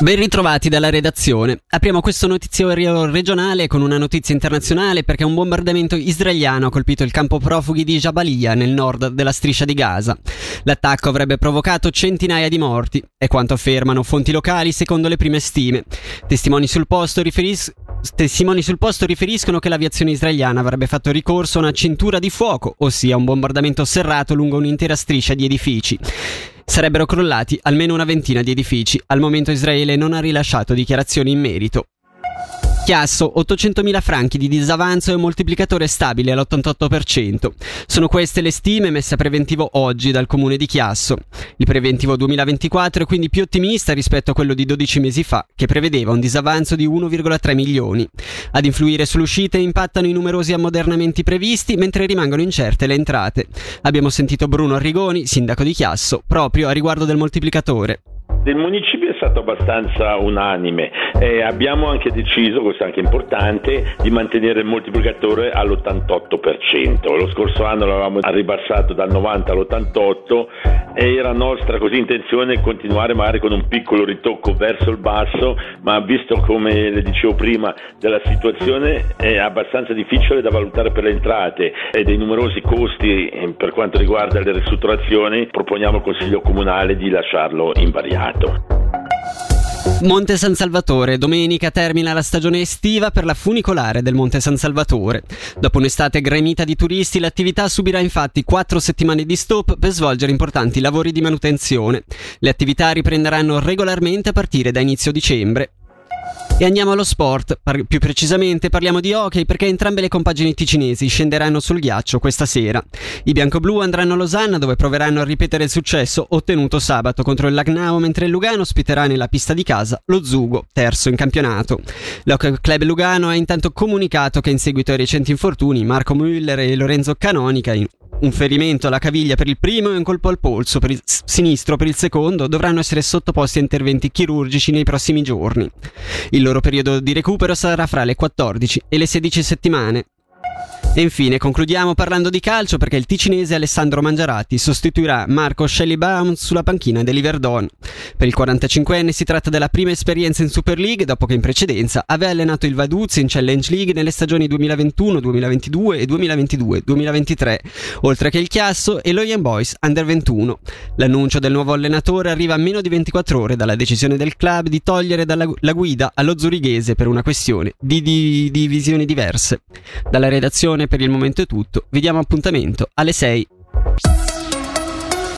Ben ritrovati dalla redazione. Apriamo questo notiziario regionale con una notizia internazionale perché un bombardamento israeliano ha colpito il campo profughi di Jabalia nel nord della striscia di Gaza. L'attacco avrebbe provocato centinaia di morti, è quanto affermano fonti locali secondo le prime stime. Testimoni sul posto riferis- Testimoni sul posto riferiscono che l'aviazione israeliana avrebbe fatto ricorso a una cintura di fuoco, ossia un bombardamento serrato lungo un'intera striscia di edifici. Sarebbero crollati almeno una ventina di edifici. Al momento Israele non ha rilasciato dichiarazioni in merito. Chiasso, 800.000 franchi di disavanzo e un moltiplicatore stabile all'88%. Sono queste le stime messe a preventivo oggi dal comune di Chiasso. Il preventivo 2024 è quindi più ottimista rispetto a quello di 12 mesi fa, che prevedeva un disavanzo di 1,3 milioni. Ad influire sull'uscita impattano i numerosi ammodernamenti previsti, mentre rimangono incerte le entrate. Abbiamo sentito Bruno Arrigoni, sindaco di Chiasso, proprio a riguardo del moltiplicatore del municipio è stato abbastanza unanime e abbiamo anche deciso, questo è anche importante, di mantenere il moltiplicatore all'88%. Lo scorso anno l'avevamo ribassato dal 90 all'88 e era nostra così intenzione continuare magari con un piccolo ritocco verso il basso, ma visto come le dicevo prima della situazione è abbastanza difficile da valutare per le entrate e dei numerosi costi per quanto riguarda le ristrutturazioni, proponiamo al Consiglio Comunale di lasciarlo invariato. Monte San Salvatore. Domenica termina la stagione estiva per la funicolare del Monte San Salvatore. Dopo un'estate gremita di turisti, l'attività subirà infatti quattro settimane di stop per svolgere importanti lavori di manutenzione. Le attività riprenderanno regolarmente a partire da inizio dicembre. E andiamo allo sport, Par- più precisamente parliamo di hockey perché entrambe le compagini ticinesi scenderanno sul ghiaccio questa sera. I bianco-blu andranno a Losanna dove proveranno a ripetere il successo ottenuto sabato contro il Lagnao mentre il Lugano ospiterà nella pista di casa lo Zugo, terzo in campionato. L'Hockey Club Lugano ha intanto comunicato che in seguito ai recenti infortuni Marco Müller e Lorenzo Canonica un ferimento alla caviglia per il primo e un colpo al polso per il sinistro per il secondo dovranno essere sottoposti a interventi chirurgici nei prossimi giorni. Il loro periodo di recupero sarà fra le 14 e le 16 settimane. E infine concludiamo parlando di calcio perché il ticinese Alessandro Mangiarati sostituirà Marco Schellibaum sulla panchina dell'Iverdon. Per il 45enne si tratta della prima esperienza in Super League dopo che in precedenza aveva allenato il Vaduz in Challenge League nelle stagioni 2021, 2022 e 2022-2023, oltre che il Chiasso e lo Young Boys Under 21. L'annuncio del nuovo allenatore arriva a meno di 24 ore dalla decisione del club di togliere dalla, la guida allo zurighese per una questione di, di, di visioni diverse. Dalla redazione per il momento è tutto, vi diamo appuntamento alle 6.